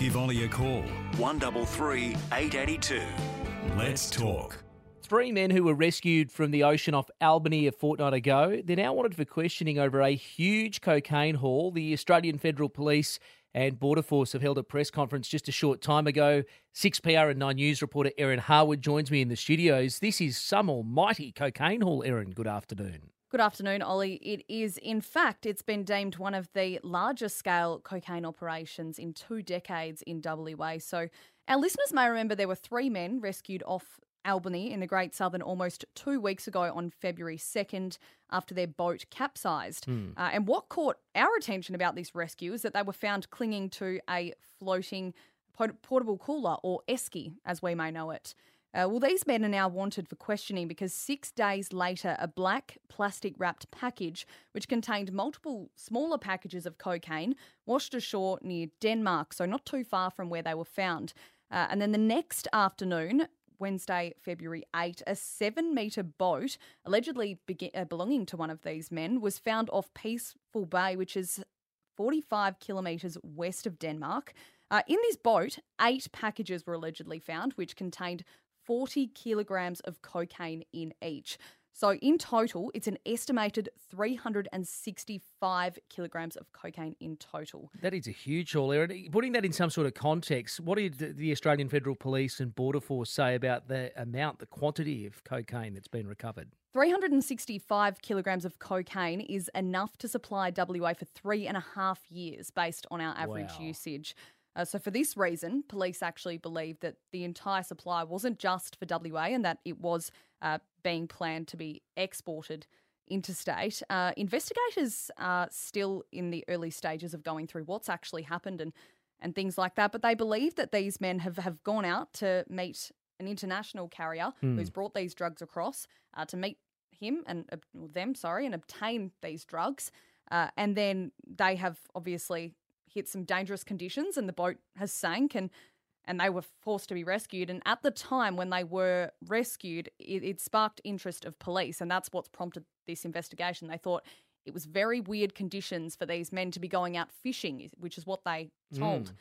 Give Ollie a call. 133 882. Let's talk. Three men who were rescued from the ocean off Albany a fortnight ago, they're now wanted for questioning over a huge cocaine haul. The Australian Federal Police and Border Force have held a press conference just a short time ago. 6PR and 9 News reporter Erin Harwood joins me in the studios. This is some almighty cocaine haul, Erin. Good afternoon. Good afternoon, Ollie. It is, in fact, it's been deemed one of the largest scale cocaine operations in two decades in WA. So, our listeners may remember there were three men rescued off Albany in the Great Southern almost two weeks ago on February 2nd after their boat capsized. Uh, and what caught our attention about this rescue is that they were found clinging to a floating portable cooler, or esky, as we may know it. Uh, well, these men are now wanted for questioning because six days later, a black plastic wrapped package, which contained multiple smaller packages of cocaine, washed ashore near Denmark, so not too far from where they were found. Uh, and then the next afternoon, Wednesday, February 8, a seven metre boat, allegedly begi- uh, belonging to one of these men, was found off Peaceful Bay, which is 45 kilometres west of Denmark. Uh, in this boat, eight packages were allegedly found, which contained 40 kilograms of cocaine in each. So, in total, it's an estimated 365 kilograms of cocaine in total. That is a huge haul, Erin. Putting that in some sort of context, what did the Australian Federal Police and Border Force say about the amount, the quantity of cocaine that's been recovered? 365 kilograms of cocaine is enough to supply WA for three and a half years based on our average Wow. usage. Uh, so, for this reason, police actually believe that the entire supply wasn't just for WA and that it was uh, being planned to be exported interstate. Uh, investigators are still in the early stages of going through what's actually happened and, and things like that, but they believe that these men have, have gone out to meet an international carrier who's brought these drugs across uh, to meet him and uh, them, sorry, and obtain these drugs. Uh, and then they have obviously hit some dangerous conditions, and the boat has sank, and and they were forced to be rescued. And at the time when they were rescued, it, it sparked interest of police, and that's what's prompted this investigation. They thought it was very weird conditions for these men to be going out fishing, which is what they told.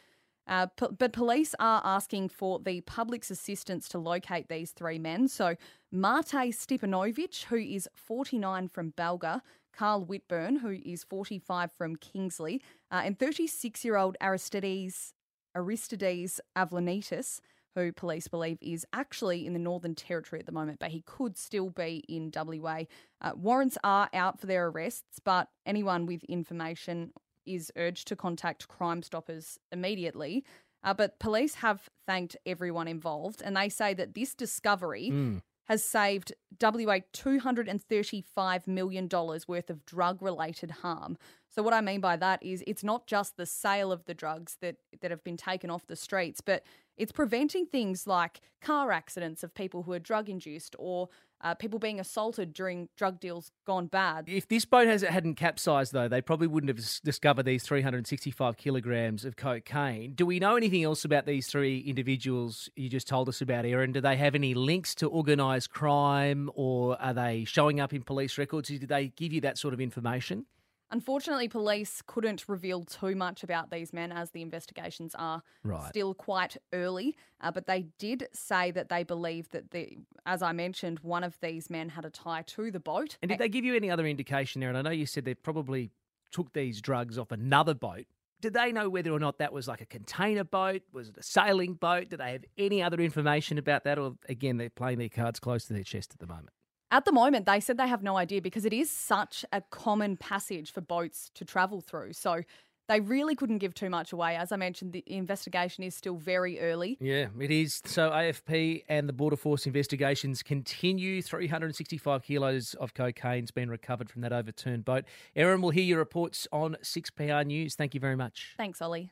Uh, p- but police are asking for the public's assistance to locate these three men. So, Mate Stepanovic, who is 49 from Balga, Carl Whitburn, who is 45 from Kingsley, uh, and 36 year old Aristides, Aristides Avlanitis, who police believe is actually in the Northern Territory at the moment, but he could still be in WA. Uh, warrants are out for their arrests, but anyone with information is urged to contact Crime Stoppers immediately. Uh, but police have thanked everyone involved, and they say that this discovery has saved WA $235 million worth of drug related harm. So, what I mean by that is it's not just the sale of the drugs that, that have been taken off the streets, but it's preventing things like car accidents of people who are drug induced or uh, people being assaulted during drug deals gone bad. If this boat has, hadn't capsized, though, they probably wouldn't have discovered these 365 kilograms of cocaine. Do we know anything else about these three individuals you just told us about, Erin? Do they have any links to organised crime or are they showing up in police records? Did they give you that sort of information? Unfortunately, police couldn't reveal too much about these men as the investigations are Right. still quite early. Uh, but they did say that they believe that, the, as I mentioned, one of these men had a tie to the boat. And did they give you any other indication there? And I know you said they probably took these drugs off another boat. Did they know whether or not that was like a container boat? Was it a sailing boat? Did they have any other information about that? Or again, they're playing their cards close to their chest at the moment? At the moment, they said they have no idea because it is such a common passage for boats to travel through. So they really couldn't give too much away. As I mentioned, the investigation is still very early. Yeah, it is. So AFP and the Border Force investigations continue. 365 kilos of cocaine's been recovered from that overturned boat. Erin will hear your reports on 6PR News. Thank you very much. Thanks, Ollie.